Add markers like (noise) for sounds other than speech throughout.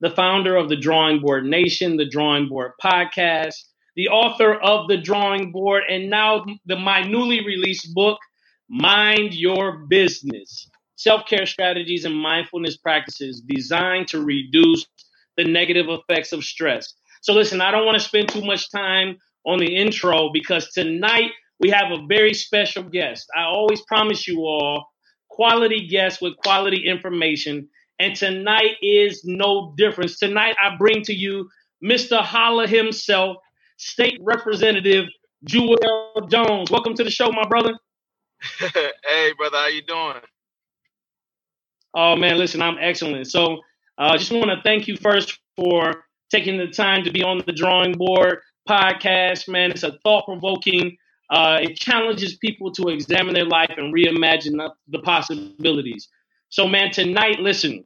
the founder of the Drawing Board Nation, the Drawing Board Podcast, the author of the Drawing Board, and now the my newly released book, Mind Your Business Self Care Strategies and Mindfulness Practices Designed to Reduce the Negative Effects of Stress. So, listen, I don't want to spend too much time on the intro because tonight we have a very special guest. I always promise you all quality guests with quality information. And tonight is no difference. Tonight I bring to you Mr. Holla himself, State Representative Jewel Jones. Welcome to the show, my brother. (laughs) hey, brother, how you doing? Oh man, listen, I'm excellent. So I uh, just want to thank you first for taking the time to be on the drawing board podcast, man. It's a thought provoking uh, it challenges people to examine their life and reimagine the possibilities. So, man, tonight, listen,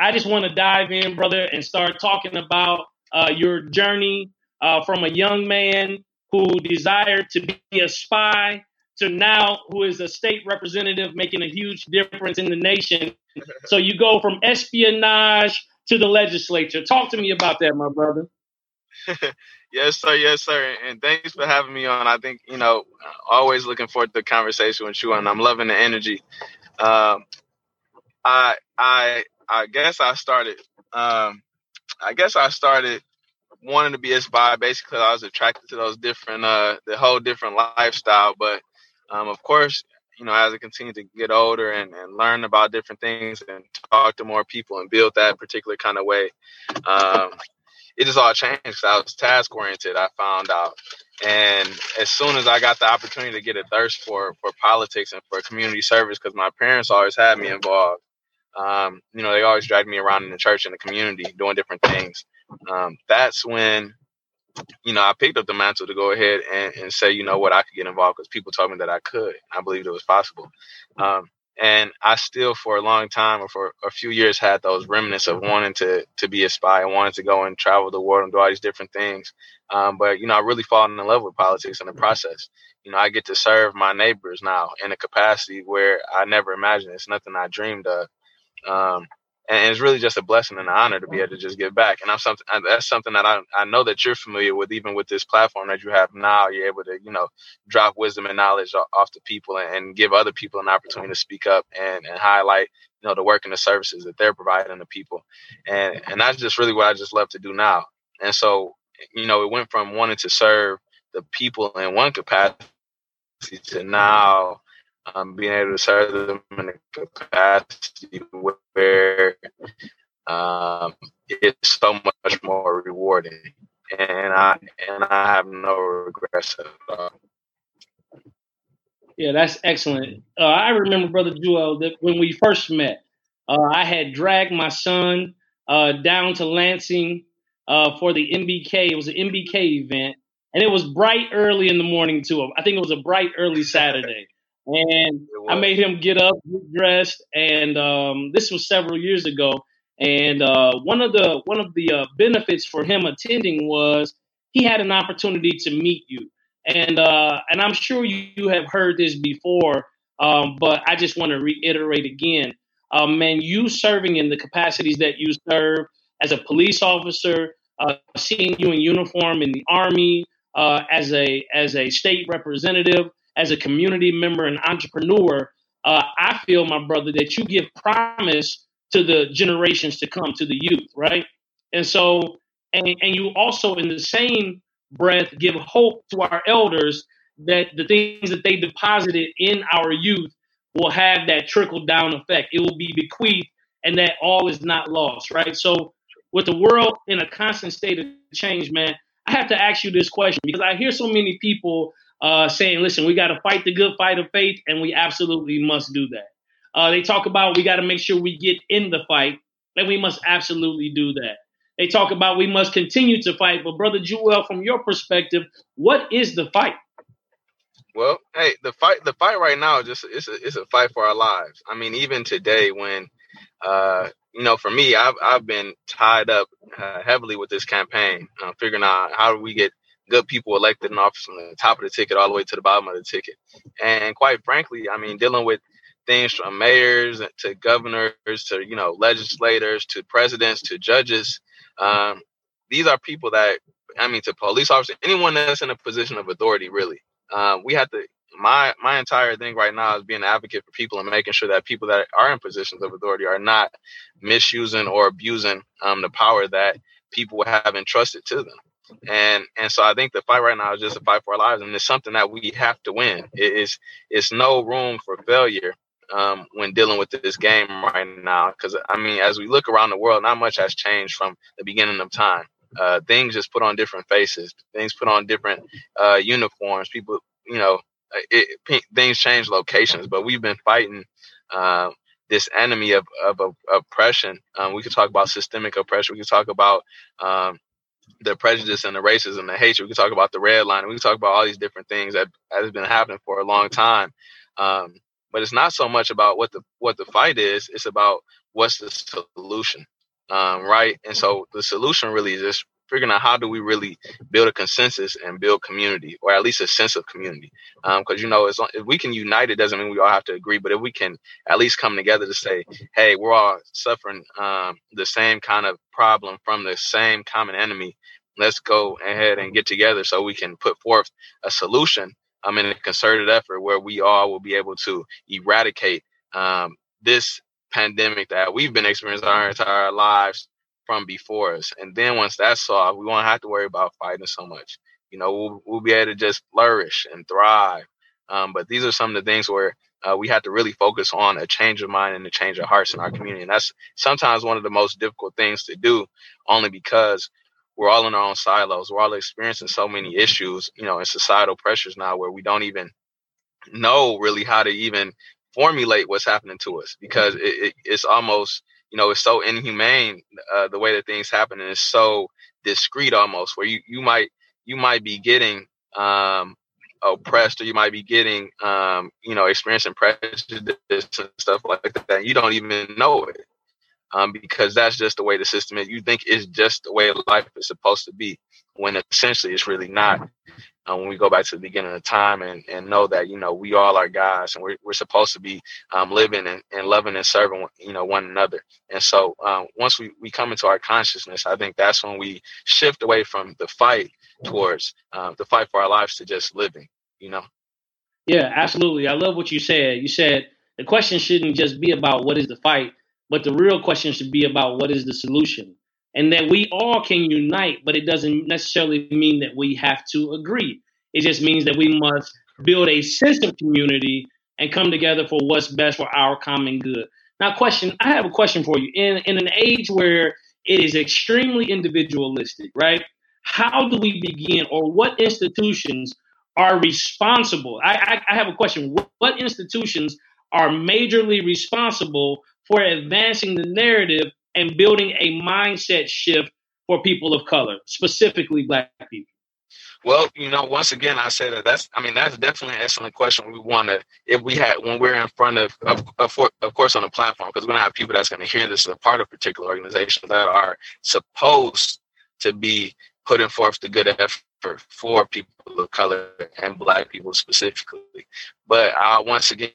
I just want to dive in, brother, and start talking about uh, your journey uh, from a young man who desired to be a spy to now who is a state representative making a huge difference in the nation. (laughs) so you go from espionage to the legislature. Talk to me about that, my brother. (laughs) Yes, sir. Yes, sir. And thanks for having me on. I think you know, always looking forward to the conversation with you, and I'm loving the energy. Um, I I I guess I started. Um, I guess I started wanting to be a spy. Basically, I was attracted to those different, uh, the whole different lifestyle. But um, of course, you know, as I continue to get older and, and learn about different things and talk to more people and build that particular kind of way, um, it just all changed because I was task oriented. I found out, and as soon as I got the opportunity to get a thirst for for politics and for community service, because my parents always had me involved. Um, you know, they always dragged me around in the church and the community doing different things. Um, that's when, you know, I picked up the mantle to go ahead and, and say, you know what, I could get involved because people told me that I could. I believed it was possible. Um, and I still for a long time or for a few years had those remnants of wanting to to be a spy and wanting to go and travel the world and do all these different things. Um, but you know, I really fallen in love with politics in the process. You know, I get to serve my neighbors now in a capacity where I never imagined. It's nothing I dreamed of. Um, and it's really just a blessing and an honor to be able to just give back. And I'm something that's something that I I know that you're familiar with, even with this platform that you have now. You're able to you know drop wisdom and knowledge off to people and, give other people an opportunity to speak up and, and highlight you know the work and the services that they're providing to people. And and that's just really what I just love to do now. And so you know it went from wanting to serve the people in one capacity to now um, being able to serve them in a capacity where um, it's so much more rewarding, and I and I have no regrets at all. Yeah, that's excellent. Uh, I remember, Brother Jewel, that when we first met, uh, I had dragged my son uh, down to Lansing uh, for the MBK. It was an MBK event, and it was bright early in the morning too. I think it was a bright early Saturday and I made him get up, get dressed, and um, this was several years ago. And uh, one of the one of the uh, benefits for him attending was he had an opportunity to meet you, and uh, and I'm sure you, you have heard this before, um, but I just want to reiterate again, um, man, you serving in the capacities that you serve as a police officer, uh, seeing you in uniform in the army, uh, as a as a state representative as a community member and entrepreneur, uh, I feel, my brother, that you give promise to the generations to come, to the youth, right? And so, and, and you also, in the same breath, give hope to our elders that the things that they deposited in our youth will have that trickle down effect. It will be bequeathed, and that all is not lost, right? So, with the world in a constant state of change, man, I have to ask you this question because I hear so many people uh, saying, listen, we got to fight the good fight of faith, and we absolutely must do that. Uh, they talk about we got to make sure we get in the fight, and we must absolutely do that. they talk about we must continue to fight. But brother Jewel, from your perspective, what is the fight? Well, hey, the fight the fight right now just it's a it's a fight for our lives. I mean, even today when uh you know, for me, I've I've been tied up uh, heavily with this campaign, uh, figuring out how do we get good people elected in office from the top of the ticket all the way to the bottom of the ticket. And quite frankly, I mean, dealing with things from mayors to governors to you know legislators to presidents to judges, um, these are people that I mean, to police officers, anyone that's in a position of authority, really. Um, we have to my my entire thing right now is being an advocate for people and making sure that people that are in positions of authority are not misusing or abusing um, the power that people have entrusted to them. And and so I think the fight right now is just a fight for our lives, and it's something that we have to win. It is it's no room for failure um, when dealing with this game right now. Because I mean, as we look around the world, not much has changed from the beginning of time. Uh, things just put on different faces. Things put on different uh, uniforms. People, you know, it, things change locations, but we've been fighting uh, this enemy of, of, of oppression. Um, we could talk about systemic oppression. We could talk about um, the prejudice and the racism, the hatred. We can talk about the red line. We can talk about all these different things that, that has been happening for a long time. Um, but it's not so much about what the what the fight is. It's about what's the solution, um, right? And so the solution really is just figuring out how do we really build a consensus and build community, or at least a sense of community. Because um, you know, as long, if we can unite, it doesn't mean we all have to agree. But if we can at least come together to say, "Hey, we're all suffering um, the same kind of problem from the same common enemy," let's go ahead and get together so we can put forth a solution. Um, in a concerted effort where we all will be able to eradicate um, this pandemic that we've been experiencing our entire lives from before us. And then once that's solved, we won't have to worry about fighting so much. You know, we'll, we'll be able to just flourish and thrive. Um, but these are some of the things where uh, we have to really focus on a change of mind and a change of hearts in our community. And that's sometimes one of the most difficult things to do, only because we're all in our own silos. We're all experiencing so many issues, you know, and societal pressures now where we don't even know really how to even formulate what's happening to us because it, it, it's almost you know, it's so inhumane uh, the way that things happen, and it's so discreet almost, where you you might you might be getting um, oppressed, or you might be getting um, you know experiencing prejudice and stuff like that. You don't even know it um, because that's just the way the system is. You think it's just the way life is supposed to be, when essentially it's really not uh, when we go back to the beginning of time and, and know that you know we all are guys and we're, we're supposed to be um, living and, and loving and serving you know one another. And so um, once we, we come into our consciousness i think that's when we shift away from the fight towards uh, the fight for our lives to just living you know? Yeah absolutely. I love what you said. You said the question shouldn't just be about what is the fight but the real question should be about what is the solution and that we all can unite, but it doesn't necessarily mean that we have to agree. It just means that we must build a sense of community and come together for what's best for our common good. Now, question I have a question for you. In in an age where it is extremely individualistic, right? How do we begin, or what institutions are responsible? I, I, I have a question. What, what institutions are majorly responsible for advancing the narrative and building a mindset shift for people of color, specifically black people? Well, you know, once again, I say that that's, I mean, that's definitely an excellent question. We want to, if we had, when we're in front of, of, of, of course, on the platform, because we're going to have people that's going to hear this as a part of particular organizations that are supposed to be putting forth the good effort for people of color and black people specifically. But I once again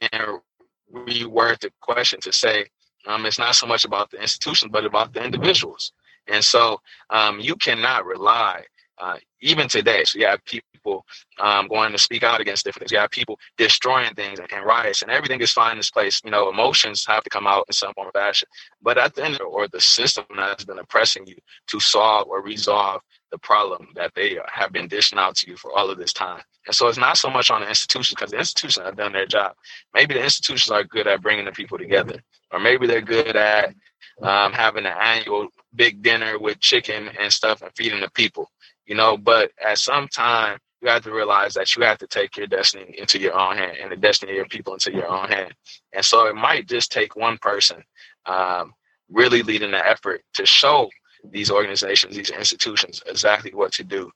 reword the question to say, um, it's not so much about the institutions, but about the individuals. And so um, you cannot rely, uh, even today. So you have people um, going to speak out against different things. You have people destroying things and, and, riots, and everything is fine in this place. You know, emotions have to come out in some form of fashion. But at the end, or the system that has been oppressing you to solve or resolve the problem that they have been dishing out to you for all of this time. And so it's not so much on the institutions because the institutions have done their job. Maybe the institutions are good at bringing the people together, or maybe they're good at um, having an annual big dinner with chicken and stuff and feeding the people, you know. But at some time, you have to realize that you have to take your destiny into your own hand and the destiny of your people into your own hand. And so it might just take one person um, really leading the effort to show these organizations, these institutions, exactly what to do.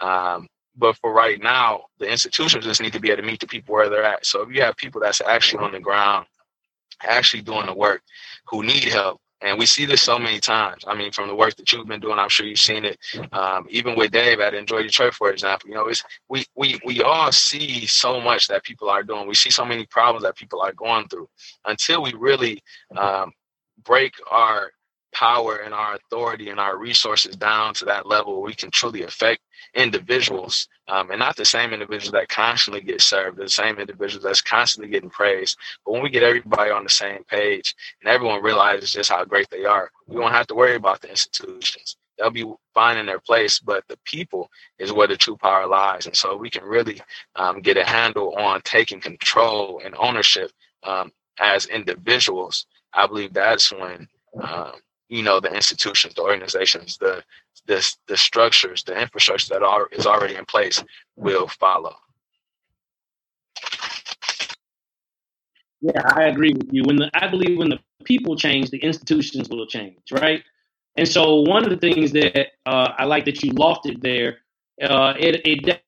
Um, but for right now, the institutions just need to be able to meet the people where they're at. So if you have people that's actually on the ground, actually doing the work, who need help, and we see this so many times. I mean, from the work that you've been doing, I'm sure you've seen it. Um, even with Dave at Enjoy Detroit, for example, you know, it's we we we all see so much that people are doing. We see so many problems that people are going through. Until we really um, break our power and our authority and our resources down to that level where we can truly affect individuals um, and not the same individuals that constantly get served, the same individuals that's constantly getting praised. But when we get everybody on the same page and everyone realizes just how great they are, we won't have to worry about the institutions. They'll be fine in their place, but the people is where the true power lies. And so we can really um, get a handle on taking control and ownership um, as individuals. I believe that's when um, you know the institutions the organizations the the, the structures the infrastructure that are is already in place will follow. Yeah i agree with you. When the i believe when the people change the institutions will change right? And so one of the things that uh, i like that you lofted there uh, it, it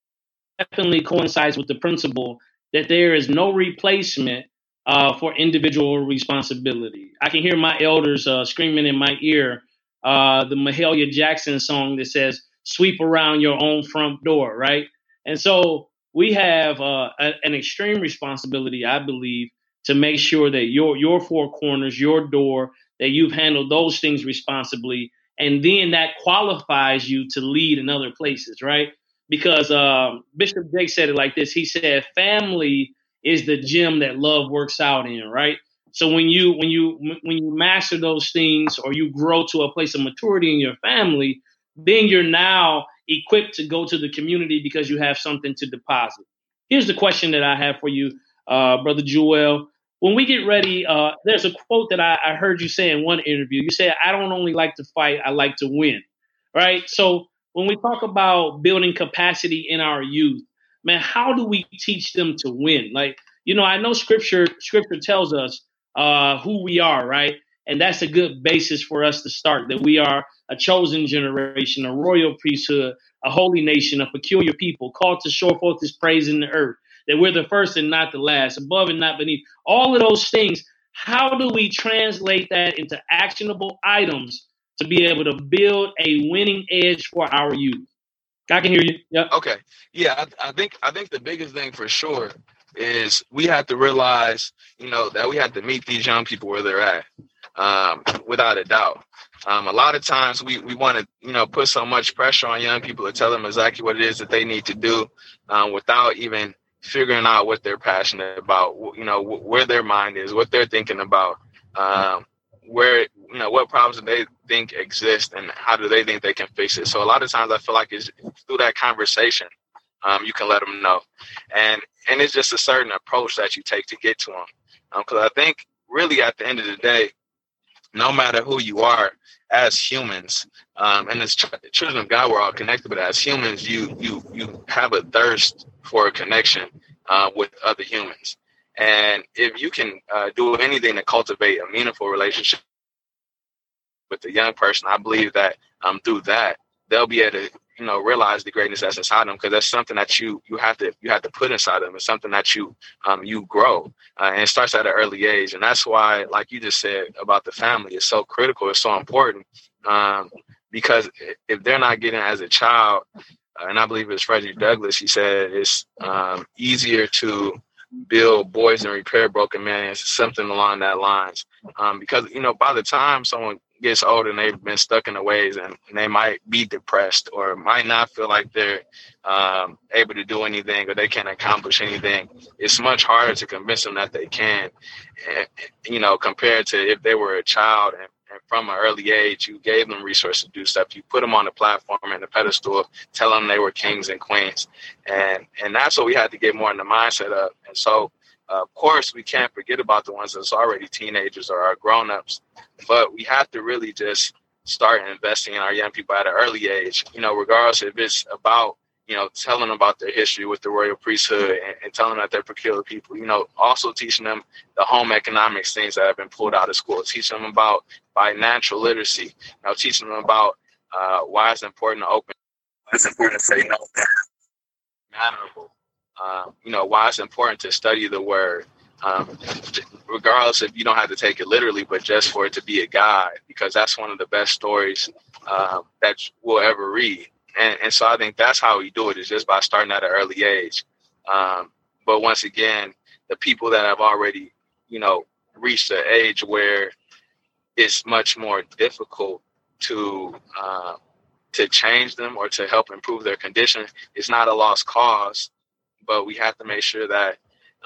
definitely coincides with the principle that there is no replacement uh, for individual responsibility. I can hear my elders uh, screaming in my ear uh, the Mahalia Jackson song that says, sweep around your own front door, right? And so we have uh, a, an extreme responsibility, I believe, to make sure that your your four corners, your door, that you've handled those things responsibly, and then that qualifies you to lead in other places, right? Because um, Bishop Jake said it like this: He said, "Family is the gym that love works out in, right? So when you when you when you master those things or you grow to a place of maturity in your family, then you're now equipped to go to the community because you have something to deposit. Here's the question that I have for you, uh, brother Jewel. When we get ready, uh, there's a quote that I, I heard you say in one interview. You said, "I don't only like to fight; I like to win." Right. So when we talk about building capacity in our youth, man, how do we teach them to win? Like, you know, I know scripture scripture tells us uh, who we are, right? And that's a good basis for us to start that we are a chosen generation, a royal priesthood, a holy nation, a peculiar people, called to show forth his praise in the earth, that we're the first and not the last, above and not beneath. All of those things, how do we translate that into actionable items to be able to build a winning edge for our youth? I can hear you. Yeah. Okay. Yeah, I, I think I think the biggest thing for sure is we have to realize, you know, that we have to meet these young people where they're at, um, without a doubt. Um, a lot of times we, we want to, you know, put so much pressure on young people to tell them exactly what it is that they need to do um, without even figuring out what they're passionate about, you know, where their mind is, what they're thinking about, um, where you know what problems do they think exist and how do they think they can fix it? So a lot of times i feel like it's through that conversation um, you can let them know. And and it's just a certain approach that you take to get to them because um, i think really at the end of the day no matter who you are as humans um, and as children of god we're all connected but as humans you you you have a thirst for a connection uh, with other humans. And if you can uh, do anything to cultivate a meaningful relationship with a young person, I believe that um, through that they'll be able to you know realize the greatness that's inside them because that's something that you you have to you have to put inside them. It's something that you um, you grow uh, and it starts at an early age, and that's why, like you just said about the family, it's so critical. It's so important um, because if they're not getting as a child, uh, and I believe it's Frederick Douglass, he said it's um, easier to build boys and repair broken men, something along that lines. Um, because you know, by the time someone gets older and they've been stuck in the ways and, they might be depressed or might not feel like they're um, able to do anything or they can't accomplish anything, it's much harder to convince them that they can. And, you know, compared to if they were a child and and from an early age, you gave them resources to do stuff. You put them on the platform and the pedestal, tell them they were kings and queens, and and that's what we had to get more in the mindset of. And so, of course, we can't forget about the ones that's already teenagers or our grown-ups, but we have to really just start investing in our young people at an early age. You know, regardless if it's about you know, telling them about their history with the royal priesthood and, and, telling them that they're peculiar people. You know, also teaching them the home economics things that have been pulled out of school, teaching them about financial literacy, you know, teaching them about uh, why it's important to open, it's important to say no, mannerable. Um, you know, why it's important to study the word, um, regardless if you don't have to take it literally, but just for it to be a guide, because that's one of the best stories um, that we'll ever read. And, and, so I think that's how we do it is just by starting at an early age. Um, but once again, the people that have already, you know, reached the age where it's much more difficult to uh, to change them or to help improve their condition. It's not a lost cause, but we have to make sure that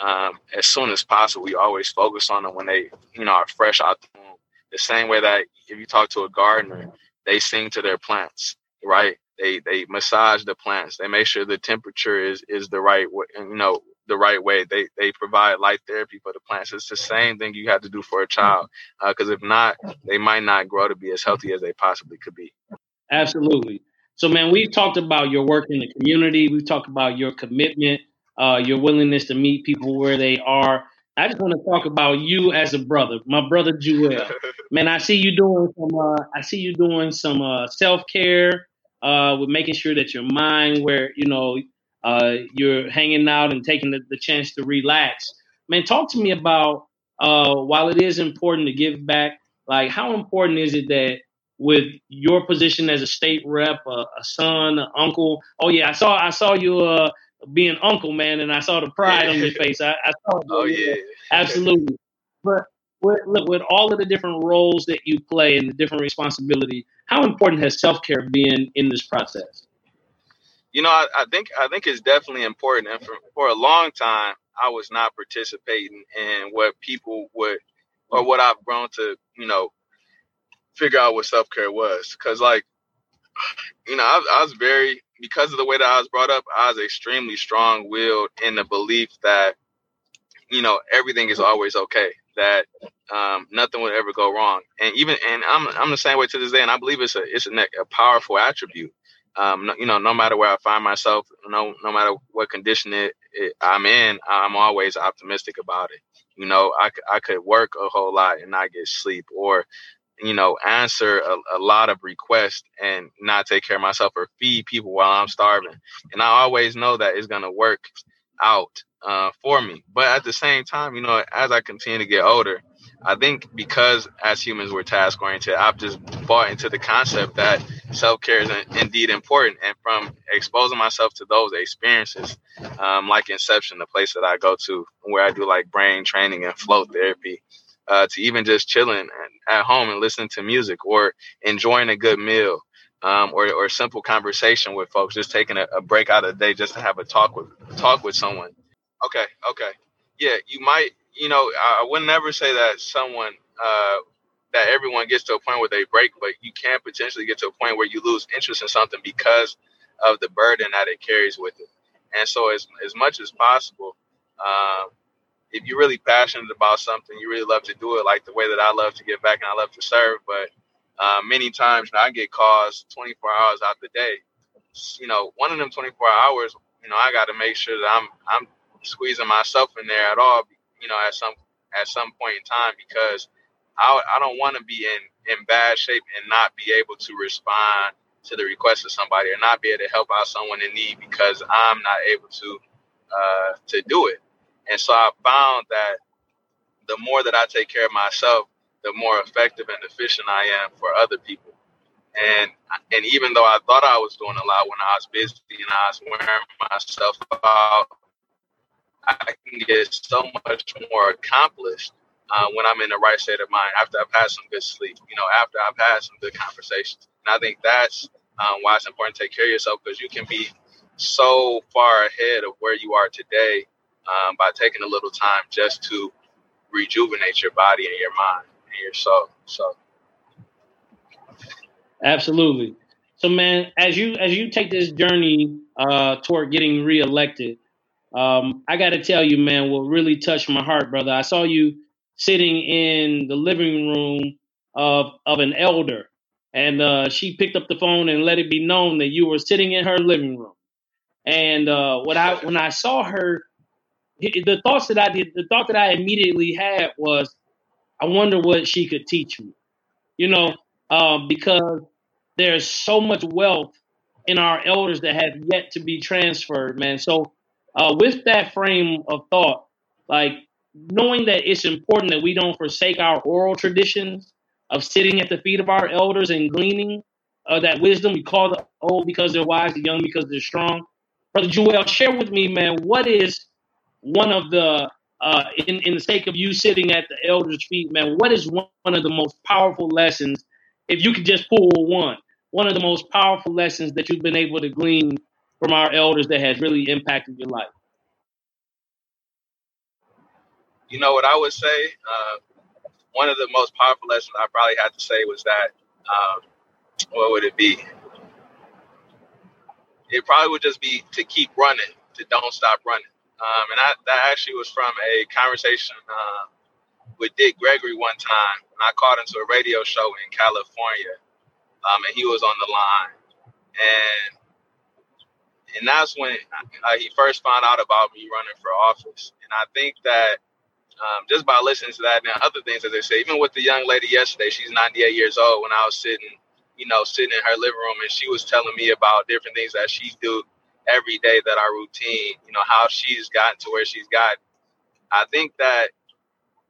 um, as soon as possible, we always focus on them when they, you know, are fresh out the womb. The same way that if you talk to a gardener, they sing to their plants, right? They they massage the plants. They make sure the temperature is is the right way, you know, the right way. They they provide light therapy for the plants. It's the same thing you have to do for a child, because uh, if not, they might not grow to be as healthy as they possibly could be. Absolutely. So, man, we've talked about your work in the community. We've talked about your commitment, uh, your willingness to meet people where they are. I just want to talk about you as a brother, my brother Jewel. (laughs) Man, I see you doing some. Uh, I see you doing some uh, self care uh, with making sure that your mind, where you know uh, you're hanging out and taking the, the, chance to relax. Man, talk to me about uh, while it is important to give back, like how important is it that with your position as a state rep, a, a son, an uncle. Oh yeah, I saw I saw you uh, being uncle, man, and I saw the pride on your face. I, I saw it. Oh yeah, absolutely. But with, look, with all of the different roles that you play and the different responsibility, how important has self care been in this process? You know, I, I, think I think it's definitely important, and for for a long time, I was not participating in what people would or what I've grown to, you know, figure out what self care was. Cause like, (sighs) you know, I, I, was very because of the way that I was brought up, I was extremely strong willed in the belief that, you know, everything is always okay. That um, nothing would ever go wrong, and even and I'm I'm the same way to this day, and I believe it's a it's a, a powerful attribute. Um, you know, no matter where I find myself, no no matter what condition it, it, I'm in, I'm always optimistic about it. You know, I, I could work a whole lot and not get sleep, or you know, answer a, a, lot of requests and not take care of myself or feed people while I'm starving. And I always know that it's going to work out uh, for me. But at the same time, you know, as I continue to get older, I think because as humans we're task oriented, I've just bought into the concept that self care is indeed important. And from exposing myself to those experiences, um, like Inception, the place that I go to where I do like brain training and flow therapy, uh, to even just chilling at home and listening to music or enjoying a good meal um, or, or simple conversation with folks, just taking a, a, break out of the day just to have a talk with talk with someone. Okay, okay, yeah, you might, you know, I would never say that someone uh, that everyone gets to a point where they break, but you can potentially get to a point where you lose interest in something because of the burden that it carries with it. And so, as as much as possible, um, if you're really passionate about something, you really love to do it like the way that I love to give back and I love to serve. But uh, many times I get calls 24 hours out the day. You know, one of them 24 hours, you know, I got to make sure that I'm I'm squeezing myself in there at all. You know, at some at some point in time because I I don't want to be in in bad shape and not be able to respond to the request of somebody or not be able to help out someone in need because I'm not able to uh, to do it. And so I found that the more that I take care of myself, the more effective and efficient I am for other people. And and even though I thought I was doing a lot when I was busy and I was wearing myself out, I can get so much more accomplished uh, when I'm in the right state of mind after I've had some good sleep. You know, after I've had some good conversations. And I think that's um, why it's important to take care of yourself because you can be so far ahead of where you are today um, by taking a little time just to rejuvenate your body and your mind and your soul. So, absolutely. So, man, as you as you take this journey uh, toward getting reelected, um, I got to tell you, man, what really touched my heart, brother. I saw you sitting in the living room of of an elder, and uh, she picked up the phone and let it be known that you were sitting in her living room. And uh, what I when I saw her the thoughts that I did, the thought that I immediately had was, I wonder what she could teach me, you know, um, because there's so much wealth in our elders that have yet to be transferred, man. So, uh, with that frame of thought, like knowing that it's important that we don't forsake our oral traditions of sitting at the feet of our elders and gleaning uh, that wisdom. We call the old because they're wise, the young because they're strong. Brother Jewel, share with me, man, what is one of the uh, in in the sake of you sitting at the elders' feet, man, what is one, of the most powerful lessons? If you could just pull one, one of the most powerful lessons that you've been able to glean from our elders that has really impacted your life. You know what I would say? Uh, one of the most powerful lessons I probably had to say was that, um, what would it be? It probably would just be to keep running, to don't stop running. Um, and I, that actually was from a conversation uh, with Dick Gregory one time. And I called into a radio show in California, um, and he was on the line. And and that's when uh, he first found out about me running for office. And I think that um, just by listening to that and other things, as they say, even with the young lady yesterday, she's 98 years old. When I was sitting, you know, sitting in her living room, and she was telling me about different things that she do every day that our routine, you know, how she's gotten to where she's got. I think that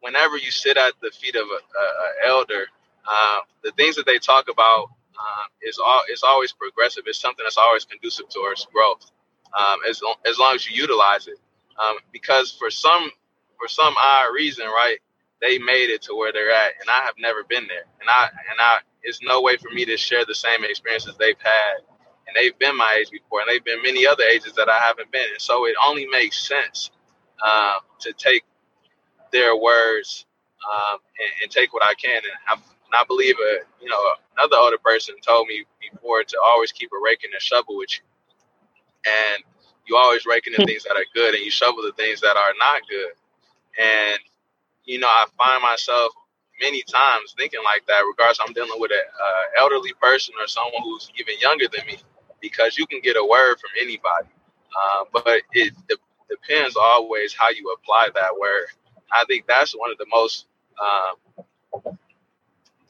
whenever you sit at the feet of a, a, a elder, uh, the things that they talk about um, is all is always progressive. It's something that's always conducive towards growth, um, as long, as long as you utilize it. Um, because for some for some odd reason, right, they made it to where they're at, and I have never been there, and I and I it's no way for me to share the same experiences they've had and they've been my age before, and they've been many other ages that I haven't been. And so it only makes sense um, to take their words um, and, and, take what I can. And I, and I believe a you know another older person told me before to always keep a rake and a shovel with you, and you always rake in the things that are good, and you shovel the things that are not good. And you know, I find myself many times thinking like that, regardless I'm dealing with an uh, elderly person or someone who's even younger than me because you can get a word from anybody. Uh, but it de- depends always how you apply that word. I think that's one of the most um,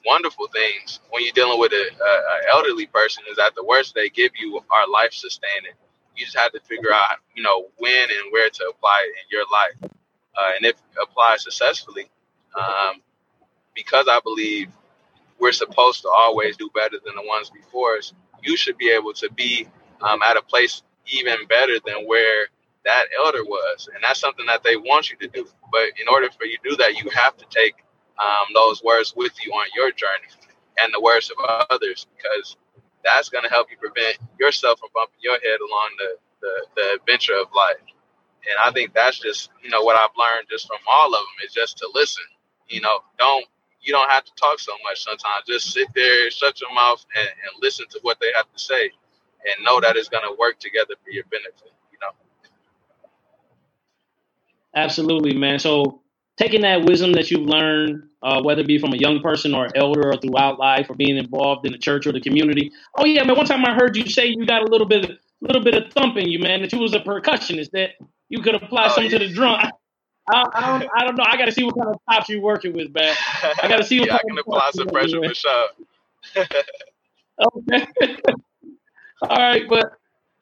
wonderful things when you're dealing with a, a, a, elderly person is that the words they give you are life sustaining. You just have to figure out, you know, when and where to apply it in your life. Uh, and if applied successfully, um, because I believe we're supposed to always do better than the ones before us, you should be able to be um, at a place even better than where that elder was. And that's something that they want you to do. But in order for you to do that, you have to take um, those words with you on your journey and the words of others because that's going to help you prevent yourself from bumping your head along the, the, the adventure of life. And I think that's just, you know, what I've learned just from all of them is just to listen. You know, don't you don't have to talk so much sometimes. Just sit there, shut your mouth, and, and listen to what they have to say, and know that it's going to work together for your benefit. You know. Absolutely, man. So taking that wisdom that you've learned, uh, whether it be from a young person or elder or throughout life or being involved in the church or the community. Oh yeah, man. One time I heard you say you got a little bit, of, little bit of thumping you, man. That you was a percussionist. That you could apply oh, something yeah. to the drum. (laughs) I, I, don't, I don't know. I got to see what kind of tops you're working with, man. I got to see what (laughs) yeah, kind I can apply some pressure for sure. (laughs) okay. (laughs) all right, but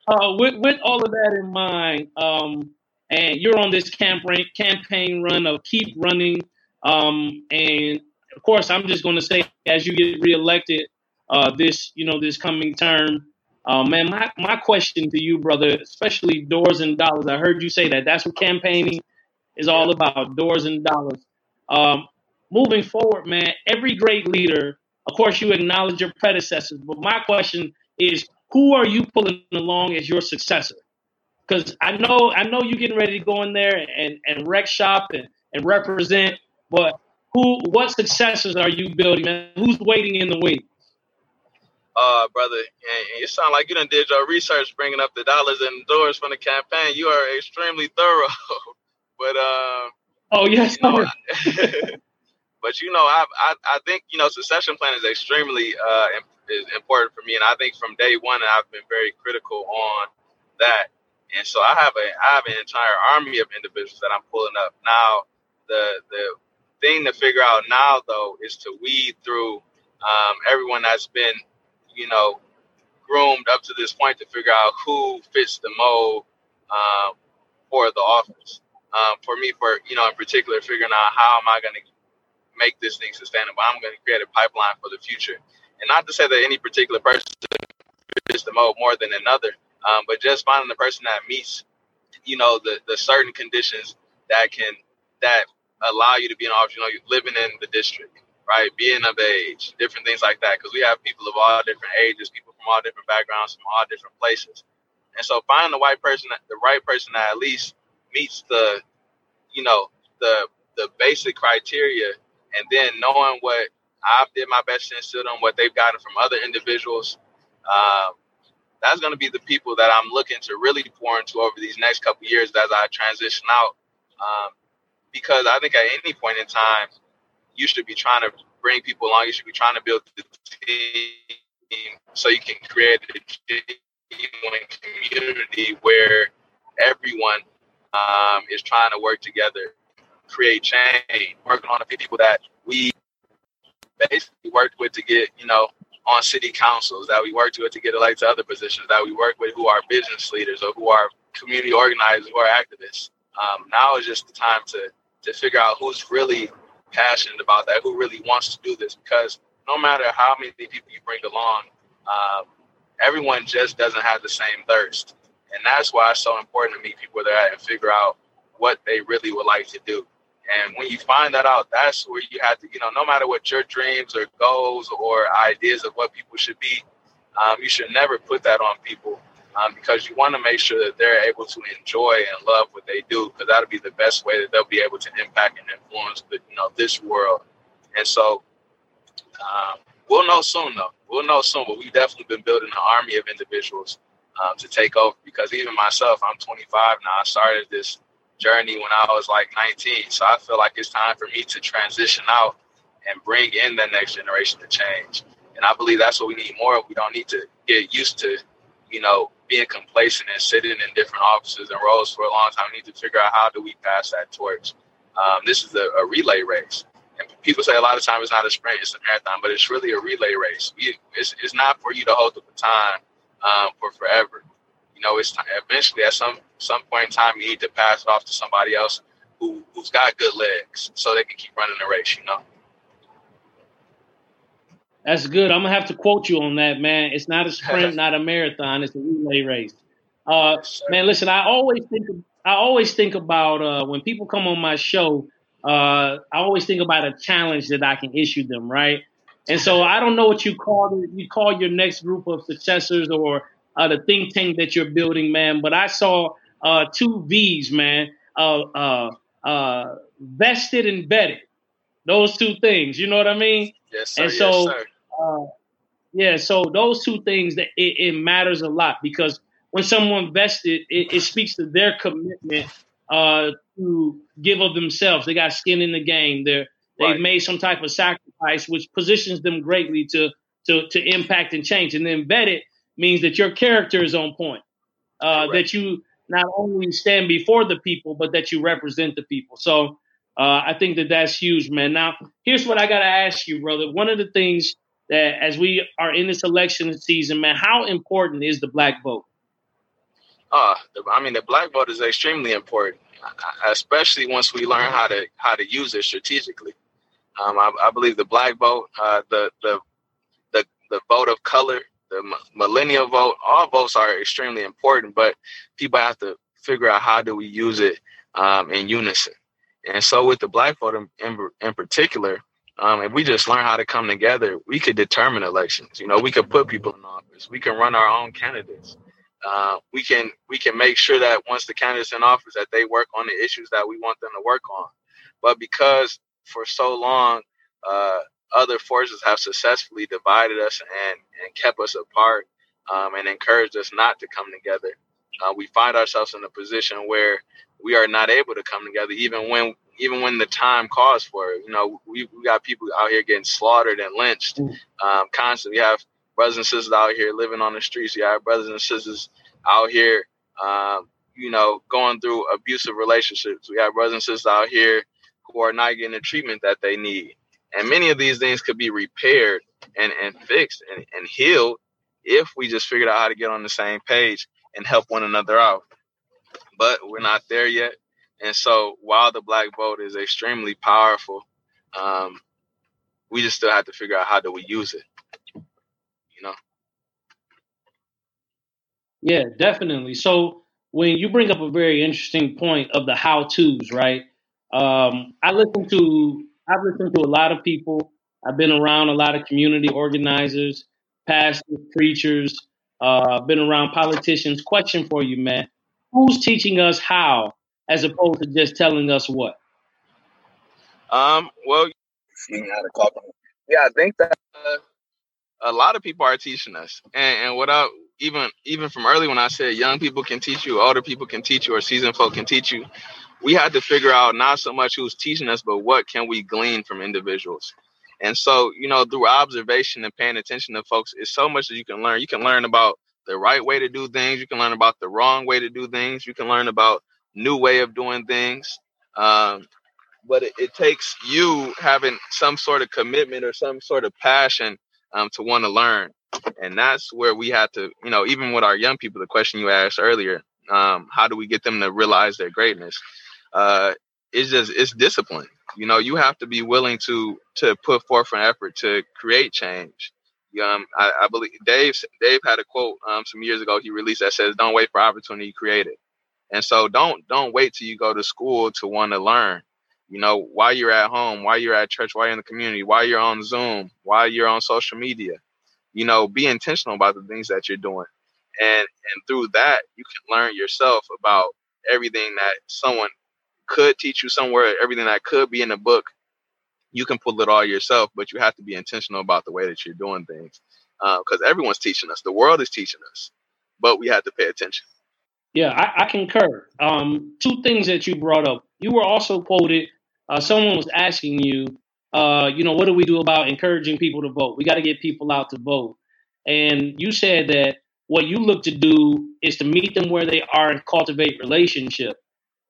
uh, with with all of that in mind, um, and you're on this campaign campaign run of keep running, um, and of course, I'm just going to say as you get reelected, uh, this you know this coming term, uh, man, my my question to you, brother, especially doors and dollars. I heard you say that. That's what campaigning is all about doors and dollars. Um, moving forward, man, every great leader, of course, you acknowledge your predecessors, but my question is, who are you pulling along as your successor? Because I know, I know you're getting ready to go in there and and wreck shop and, and represent, but who, what successors are you building? Man? Who's waiting in the wings? Uh, brother, and you sound like you done did your research, bringing up the dollars and doors from the campaign. You are extremely thorough. (laughs) But uh, oh yes, you know, (laughs) but you know, I, I I think you know succession plan is extremely uh is important for me, and I think from day one I've been very critical on that. And so I have a I have an entire army of individuals that I'm pulling up now. The the thing to figure out now though is to weed through um, everyone that's been you know, groomed up to this point to figure out who fits the mold um, for the office. Um, for me, for you know, in particular, figuring out how am I going to make this thing sustainable. I'm going to create a pipeline for the future, and not to say that any particular person fits the mold more than another, um, but just finding the person that meets, you know, the the certain conditions that can that allow you to be an office. You know, living in the district, right? Being of age, different things like that. Because we have people of all different ages, people from all different backgrounds, from all different places. And so finding the right person, the right person that at least meets the, you know, the the basic criteria, and then knowing what I've did my best to instill them, what they've gotten from other individuals. Um, that's going to be the people that I'm looking to really pour into over these next couple years as I transition out. Um, because I think at any point in time, you should be trying to bring people along. You should be trying to build the team so you can create a community where everyone um, is trying to work together, create change, working on the people that we basically worked with to get, you know, on city councils, that we worked with to get elected to other positions, that we work with who are business leaders or who are community organizers, who are activists. Um, now is just the time to to figure out who's really passionate about that, who really wants to do this. Because no matter how many people you bring along, um, everyone just doesn't have the same thirst. And that's why it's so important to meet people where they're at and figure out what they really would like to do. And when you find that out, that's where you have to, you know, no matter what your dreams or goals or ideas of what people should be, um, you should never put that on people um, because you want to make sure that they're able to enjoy and love what they do because that'll be the best way that they'll be able to impact and influence the, you know this world. And so um, we'll know soon though. We'll know soon, but we've definitely been building an army of individuals um, to take over because even myself, I'm 25 now. I started this journey when I was like 19, so I feel like it's time for me to transition out and bring in the next generation to change. And I believe that's what we need more. of. We don't need to get used to, you know, being complacent and sitting in different offices and roles for a long time. We need to figure out how do we pass that torch. Um, this is a, a, relay race. And people say a lot of times it's not a sprint, it's a marathon, but it's really a relay race. We, it's, it's not for you to hold the baton um, for forever. You know, it's time, eventually at some some point in time you need to pass it off to somebody else who who's got good legs, so they can keep running the race. You know. That's good. I'm gonna have to quote you on that, man. It's not a (laughs) sprint, not a marathon. It's a relay race. Uh, man, listen. I always think. I always think about uh, when people come on my show. Uh, I always think about a challenge that I can issue them, right? And so I don't know what you call it. You call your next group of successors or uh, the think tank that you're building, man. But I saw uh, two V's, man. Uh, uh, vested and vetted. Those two things. You know what I mean? Yes, sir. And so, yes, sir. Uh, yeah, so those two things that it, it, matters a lot because when someone vested, it, it speaks to their commitment uh, to give of themselves. They got skin in the game. They're they've right. made some type of sacrifice, which positions them greatly to to to impact and change. And then vetted means that your character is on point. Uh, that you not only stand before the people, but that you represent the people. So uh, I think that that's huge, man. Now, here's what I got to ask you, brother. One of the things that as we are in this election season, man, how important is the black vote? Uh, I mean, the black vote is extremely important, especially once we learn how to how to use it strategically. Um, I, I, believe the black vote, uh, the, the the the vote of color, the millennial vote, all votes are extremely important, but people have to figure out how do we use it um, in unison. And so, with the black vote in, in, in particular, um, if we just learn how to come together, we could determine elections. You know, we could put people in office. We can run our own candidates. Uh, we can we can make sure that once the candidates in office, that they work on the issues that we want them to work on. But because for so long, uh, other forces have successfully divided us and, and kept us apart um, and encouraged us not to come together, uh, we find ourselves in a position where we are not able to come together, even when even when the time calls for it. You know, we, we got people out here getting slaughtered and lynched mm. um, constantly. We have brothers and sisters out here living on the streets. We have brothers and sisters out here, um, you know, going through abusive relationships. We have brothers and sisters out here who are not getting the treatment that they need. And many of these things could be repaired and, and fixed and, and healed if we just figured out how to get on the same page and help one another out. But we're not there yet. And so while the black vote is extremely powerful, um, we just still have to figure out how do we use it. You know? Yeah, definitely. So when you bring up a very interesting point of the how to's, right? Um, I listen to I've listened to a lot of people. I've been around a lot of community organizers, pastors, preachers, uh, been around politicians. Question for you, man. Who's teaching us how as opposed to just telling us what? Um, well, yeah, I think that uh, a lot of people are teaching us, and, and without even even from early when I said young people can teach you, older people can teach you, or seasoned folk can teach you, we had to figure out not so much who's teaching us, but what can we glean from individuals. And so, you know, through observation and paying attention to folks, it's so much that you can learn. You can learn about the right way to do things. You can learn about the wrong way to do things. You can learn about new way of doing things. Um, but it, it, takes you having some sort of commitment or some sort of passion um, to want to learn. And that's where we had to, you know, even with our young people, the question you asked earlier, um, how do we get them to realize their greatness? Uh, it's just it's discipline. You know, you have to be willing to to put forth an effort to create change. Um, I, I believe Dave Dave had a quote um, some years ago he released that says, "Don't wait for opportunity, create it." And so don't don't wait till you go to school to want to learn. You know, while you're at home, while you're at church, while you're in the community, while you're on Zoom, while you're on social media, you know, be intentional about the things that you're doing. And and through that you can learn yourself about everything that someone could teach you somewhere, everything that could be in a book, you can pull it all yourself, but you have to be intentional about the way that you're doing things. Because uh, everyone's teaching us, the world is teaching us, but we have to pay attention. Yeah, I, I concur. Um, two things that you brought up. You were also quoted. Uh, someone was asking you, uh, you know, what do we do about encouraging people to vote? We got to get people out to vote. And you said that what you look to do is to meet them where they are and cultivate relationship.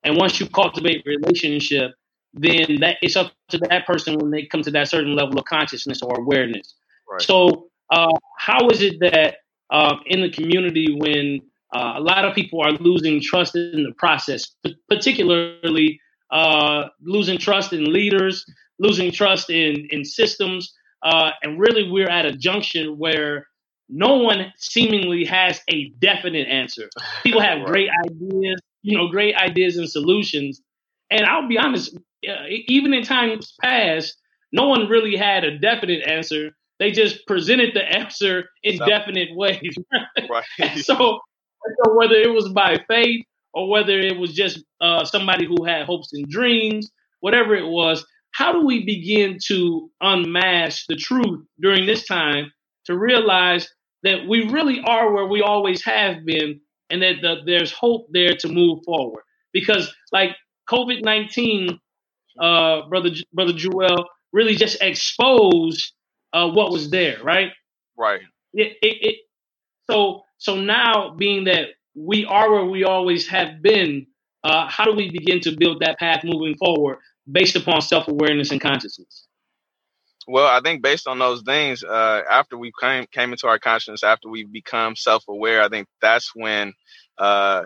And once you cultivate relationship, then that it's up to that person when they come to that certain level of consciousness or awareness. Right. So, uh, how is it that uh, in the community when uh, a lot of people are losing trust in the process, particularly uh, losing trust in leaders, losing trust in in systems, uh, and really we're at a junction where no one seemingly has a definite answer. People have right. great ideas, you know, great ideas and solutions, and I'll be honest, even in times past, no one really had a definite answer. They just presented the answer in so, definite ways. (laughs) right. so so whether it was by faith or whether it was just uh, somebody who had hopes and dreams, whatever it was, how do we begin to unmask the truth during this time to realize that we really are where we always have been and that the, there's hope there to move forward? Because like COVID nineteen, uh, brother brother Jewel really just exposed uh, what was there, right? Right. It, it, it so so now, being that we are where we always have been, uh, how do we begin to build that path moving forward based upon self awareness and consciousness? Well, I think based on those things, uh, after we came came into our consciousness, after we've become self aware, I think that's when uh,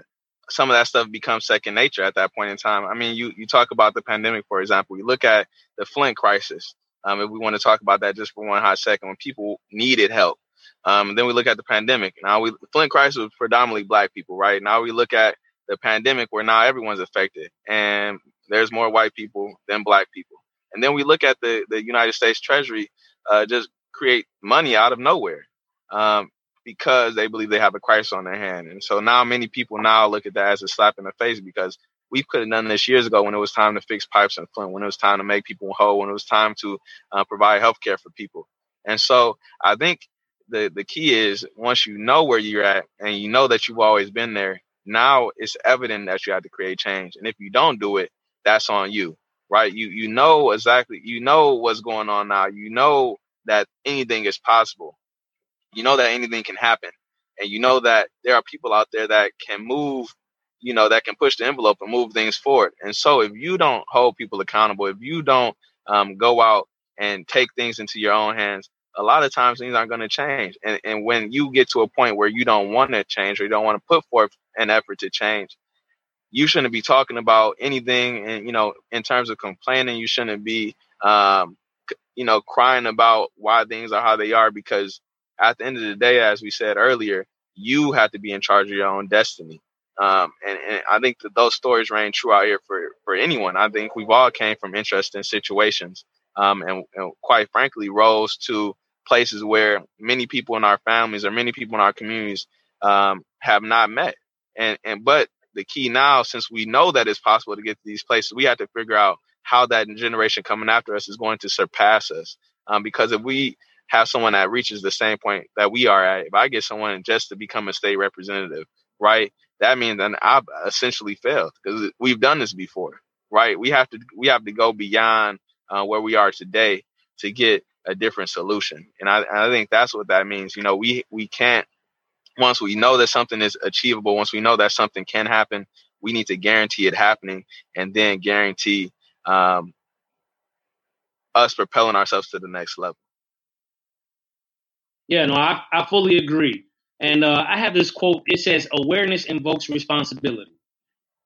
some of that stuff becomes second nature at that point in time. I mean, you you talk about the pandemic, for example. You look at the Flint crisis. Um, if we want to talk about that just for one hot second, when people needed help, um, then we look at the pandemic. Now we Flint crisis was predominantly black people, right? Now we look at the pandemic where now everyone's affected and there's more white people than black people. And then we look at the, the United States Treasury uh, just create money out of nowhere um, because they believe they have a crisis on their hand. And so now many people now look at that as a slap in the face because we could have done this years ago when it was time to fix pipes in Flint, when it was time to make people whole, when it was time to uh, provide health care for people. And so I think the the key is once you know where you're at and you know that you've always been there, now it's evident that you have to create change. And if you don't do it, that's on you, right? You you know exactly you know what's going on now. You know that anything is possible. You know that anything can happen. And you know that there are people out there that can move, you know, that can push the envelope and move things forward. And so if you don't hold people accountable, if you don't um, go out and take things into your own hands, a lot of times things aren't going to change. And, and when you get to a point where you don't want to change or you don't want to put forth an effort to change, you shouldn't be talking about anything. And, you know, in terms of complaining, you shouldn't be, um, you know, crying about why things are how they are because at the end of the day, as we said earlier, you have to be in charge of your own destiny. Um, and, and, I think that those stories reign true out here for, for anyone. I think we've all came from interesting situations um, and, and, quite frankly, rose to places where many people in our families or many people in our communities um, have not met. And, and but the key now, since we know that it's possible to get to these places, we have to figure out how that generation coming after us is going to surpass us. Um, because if we have someone that reaches the same point that we are at, if I get someone just to become a state representative, right, that means then I've essentially failed because we've done this before, right? We have to we have to go beyond uh, where we are today to get a different solution, and I, I think that's what that means. You know, we we can't once we know that something is achievable, once we know that something can happen, we need to guarantee it happening, and then guarantee um, us propelling ourselves to the next level. Yeah, no, I, I fully agree. And uh, I have this quote. It says, "Awareness invokes responsibility."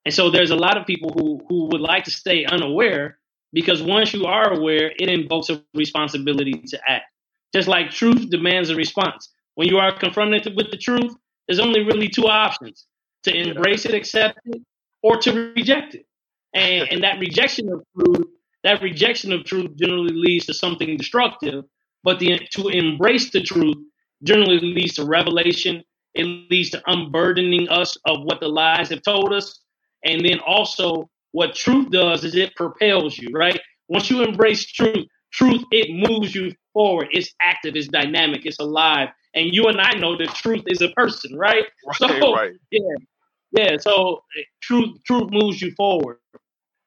And so there's a lot of people who who would like to stay unaware because once you are aware, it invokes a responsibility to act. Just like truth demands a response. When you are confronted with the truth, there's only really two options: to embrace it, accept it, or to reject it. And (laughs) and that rejection of truth, that rejection of truth generally leads to something destructive. But the, to embrace the truth generally leads to revelation. It leads to unburdening us of what the lies have told us. And then also, what truth does is it propels you, right? Once you embrace truth, truth, it moves you forward. It's active, it's dynamic, it's alive. And you and I know that truth is a person, right? right so, right. yeah. Yeah. So truth, truth moves you forward.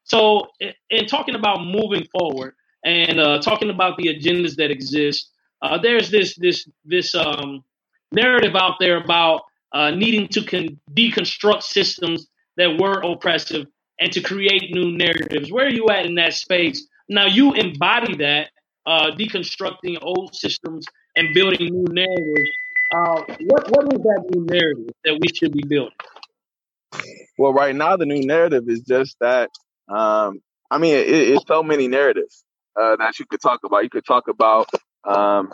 So, in talking about moving forward and uh, talking about the agendas that exist, uh, there's this this this um, narrative out there about uh, needing to con- deconstruct systems that were oppressive and to create new narratives. Where are you at in that space? Now you embody that, uh, deconstructing old systems and building new narratives. Uh, what what is that new narrative that we should be building? Well, right now the new narrative is just that. Um, I mean, it, it's so many narratives uh, that you could talk about. You could talk about um,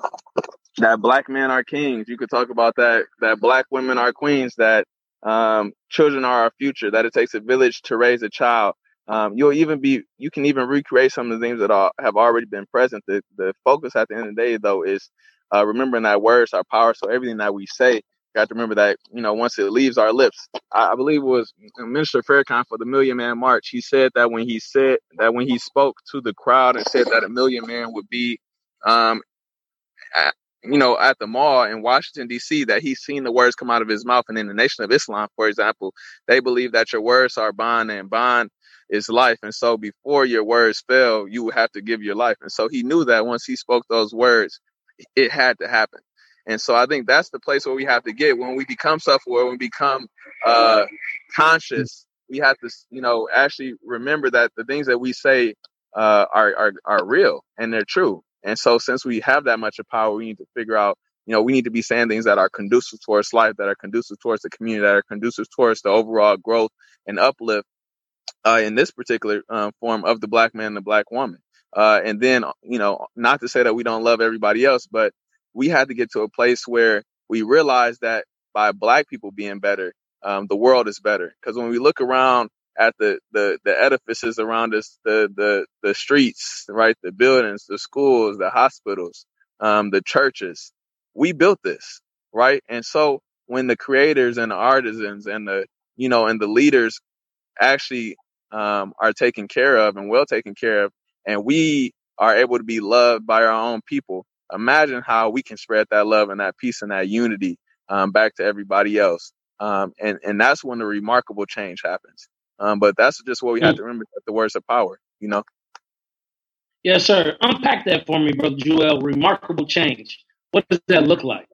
that black men are kings. You could talk about that that black women are queens. That um, children are our future. That it takes a village to raise a child. Um, you'll even be you can even recreate some of the things that are, have already been present. The the focus at the end of the day though is uh, remembering that words are power. So everything that we say, got to remember that you know once it leaves our lips. I, I believe it was Minister Farrakhan for the Million Man March. He said that when he said that when he spoke to the crowd and said that a million man would be um, at, you know, at the mall in Washington D.C. that he's seen the words come out of his mouth, and in the Nation of Islam, for example, they believe that your words are bond and bond is life, and so before your words fell, you would have to give your life, and so he knew that once he spoke those words, it had to happen. And so I think that's the place where we have to get when we become self-aware, when we become uh, conscious. We have to, you know, actually remember that the things that we say uh, are, are are real and they're true. And so since we have that much of power, we need to figure out, you know, we need to be saying things that are conducive towards life, that are conducive towards the community, that are conducive towards the overall growth and uplift uh, in this particular uh, form of the black man and the black woman. Uh, and then, you know, not to say that we don't love everybody else, but we had to get to a place where we realized that by black people being better, um, the world is better. Because when we look around at the, the, the edifices around us, the, the, the streets, right? The buildings, the schools, the hospitals, um, the churches. We built this, right? And so when the creators and the artisans and the, you know, and the leaders actually, um, are taken care of and well taken care of, and we are able to be loved by our own people, imagine how we can spread that love and that peace and that unity, um, back to everybody else. Um, and, and that's when the remarkable change happens. Um, but that's just what we have mm. to remember that the words of power, you know? Yes, sir. Unpack that for me, brother Jewel. Remarkable change. What does that look like?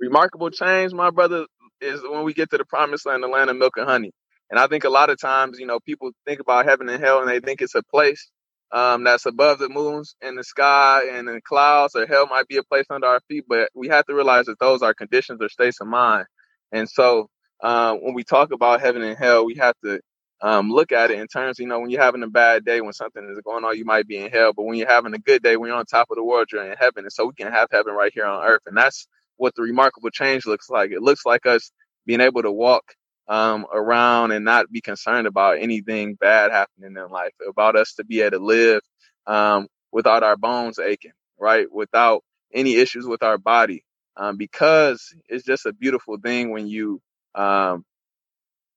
Remarkable change, my brother, is when we get to the promised land, the land of milk and honey. And I think a lot of times, you know, people think about heaven and hell and they think it's a place. Um, that's above the moons in the sky and the clouds, or hell might be a place under our feet. But we have to realize that those are conditions or states of mind. And so uh, when we talk about heaven and hell, we have to um, look at it in terms, you know, when you're having a bad day, when something is going on, you might be in hell. But when you're having a good day, when you're on top of the world, you're in heaven. And so we can have heaven right here on earth. And that's what the remarkable change looks like. It looks like us being able to walk um, around and not be concerned about anything bad happening in life, about us to be able to live um, without our bones aching, right? Without any issues with our body. Um, because it's just a beautiful thing when you um,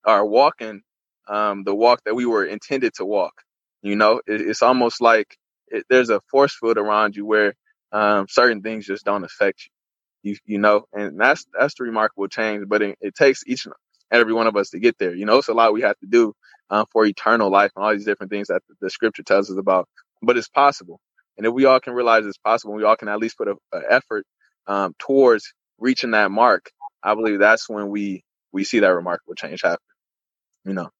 are walking um, the walk that we were intended to walk. You know, it, it's almost like it, there's a force field around you where um, certain things just don't affect you. You, you know, and that's that's the remarkable change. But it, it takes each every one of us to get there. You know, it's a lot we have to do um, for eternal life and all these different things that the, scripture tells us about. But it's possible, and if we all can realize it's possible, we all can at least put an effort um, towards reaching that mark. I believe that's when we we see that remarkable change happen. You know.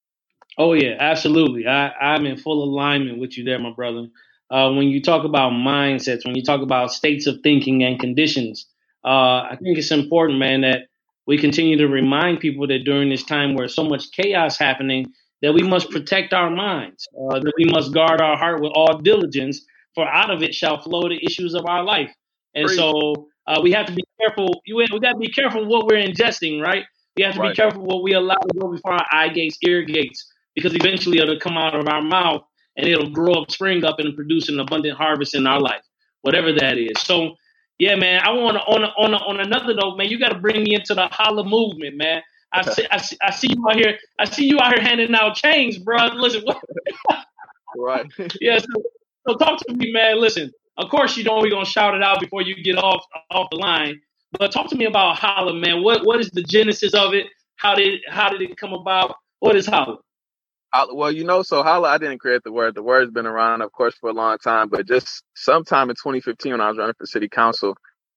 Oh yeah, absolutely. I, I'm in full alignment with you there, my brother. Uh, when you talk about mindsets, when you talk about states of thinking and conditions, uh, I think it's important, man, that we continue to remind people that during this time where so much chaos happening, that we must protect our minds, uh, that we must guard our heart with all diligence, for out of it shall flow the issues of our life. And so uh, we have to be careful. We got to be careful what we're ingesting, right? We have to right. be careful what we allow to go before our eye gates, ear gates, because eventually it'll come out of our mouth and it'll grow up, spring up, and produce an abundant harvest in our life, whatever that is. So yeah, man. I want to on on on another note, man. You got to bring me into the holla movement, man. I see, I see, I see you out here. I see you out here handing out chains, bro. Listen, what? right? (laughs) (laughs) yeah. So, so, talk to me, man. Listen. Of course, you don't. We gonna shout it out before you get off off the line. But talk to me about holla, man. What what is the genesis of it? How did how did it come about? What is holla? Well, you know, so holla, I didn't create the word. The word's been around, of course, for a long time, but just sometime in 2015 when I was running for city council,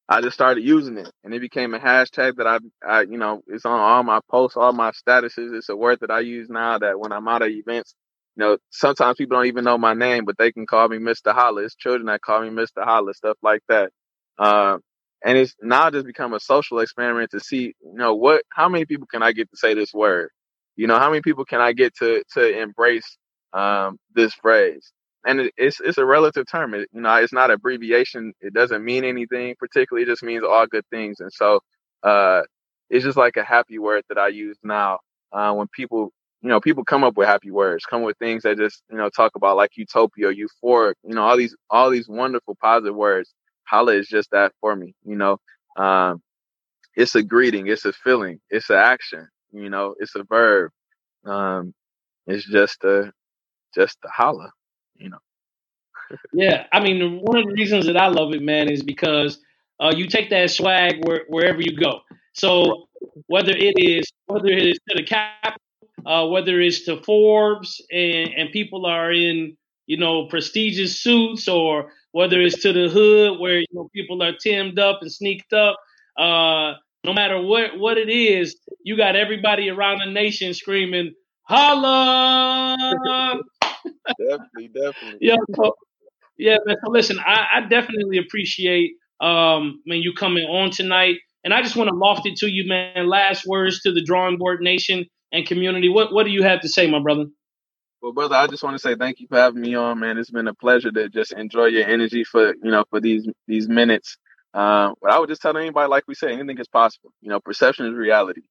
I just started using it and it became a hashtag that I, I, you know, it's on all my posts, all my statuses. It's a word that I use now that when I'm out at events, you know, sometimes people don't even know my name, but they can call me Mr. Holla. It's children that call me Mr. Holla, stuff like that. Uh, and it's now just become a social experiment to see, you know, what, how many people can I get to say this word? You know, how many people can I get to to embrace um, this phrase? And it, it's it's a relative term. It, you know, it's not abbreviation. It doesn't mean anything particularly. It just means all good things. And so, uh, it's just like a happy word that I use now uh, when people, you know, people come up with happy words, come with things that just, you know, talk about like utopia, euphoric, you know, all these all these wonderful positive words. Holla is just that for me. You know, um, it's a greeting, it's a feeling, it's an action. You know, it's a verb. Um, it's just a just a holla. You know. yeah, I mean, one of the reasons that I love it, man, is because uh, you take that swag where, wherever you go. So whether it is whether it is to the cap, uh, whether it's to Forbes, and and people are in you know prestigious suits, or whether it's to the hood where you know people are timmed up and sneaked up. Uh, no matter what what it is, you got everybody around the nation screaming, "Holla!" (laughs) definitely, definitely. Yeah, so, yeah. Man, so listen, I, I definitely appreciate um man you coming on tonight, and I just want to loft it to you, man. Last words to the drawing board nation and community. What what do you have to say, my brother? Well, brother, I just want to say thank you for having me on, man. It's been a pleasure to just enjoy your energy for you know for these these minutes. Um, but I would just tell anybody, like we say, anything is possible. You know, perception is reality.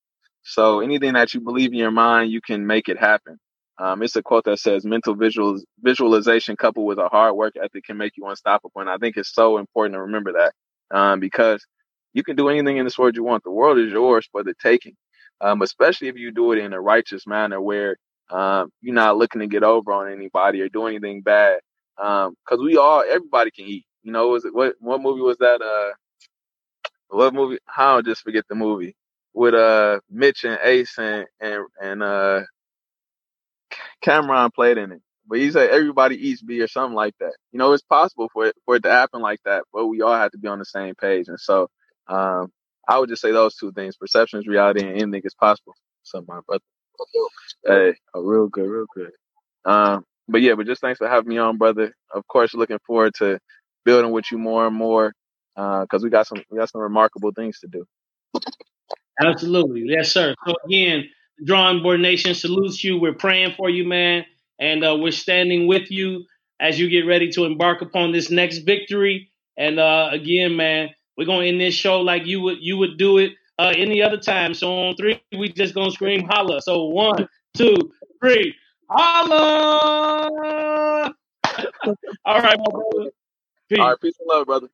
So anything that you believe in your mind, you can make it happen. Um, it's a quote that says mental visual, visualization coupled with a hard work ethic can make you unstoppable. And I think it's so important to remember that um, because you can do anything in this world you want. The world is yours for the taking, um, especially if you do it in a righteous manner where um, you're not looking to get over on anybody or do anything bad. Because um, we all, everybody can eat. You know, was it what what movie was that? Uh, what movie? How just forget the movie with uh Mitch and Ace and and and uh Cam'ron played in it. But he said everybody eats beer, or something like that. You know, it's possible for it for it to happen like that, but we all have to be on the same page. And so, um, I would just say those two things: perception is reality, and anything is possible. So, my brother, hey, real good, real good. Um, but yeah, but just thanks for having me on, brother. Of course, looking forward to building with you more and more because uh, we got some we got some remarkable things to do. Absolutely, yes, sir. So again, Drawing Board Nation salutes you. We're praying for you, man, and uh, we're standing with you as you get ready to embark upon this next victory. And uh, again, man, we're gonna end this show like you would you would do it uh, any other time. So on three, we just gonna scream holla. So one, two, three, holla! (laughs) All right, my brother. Peace. All right, peace and love, brother.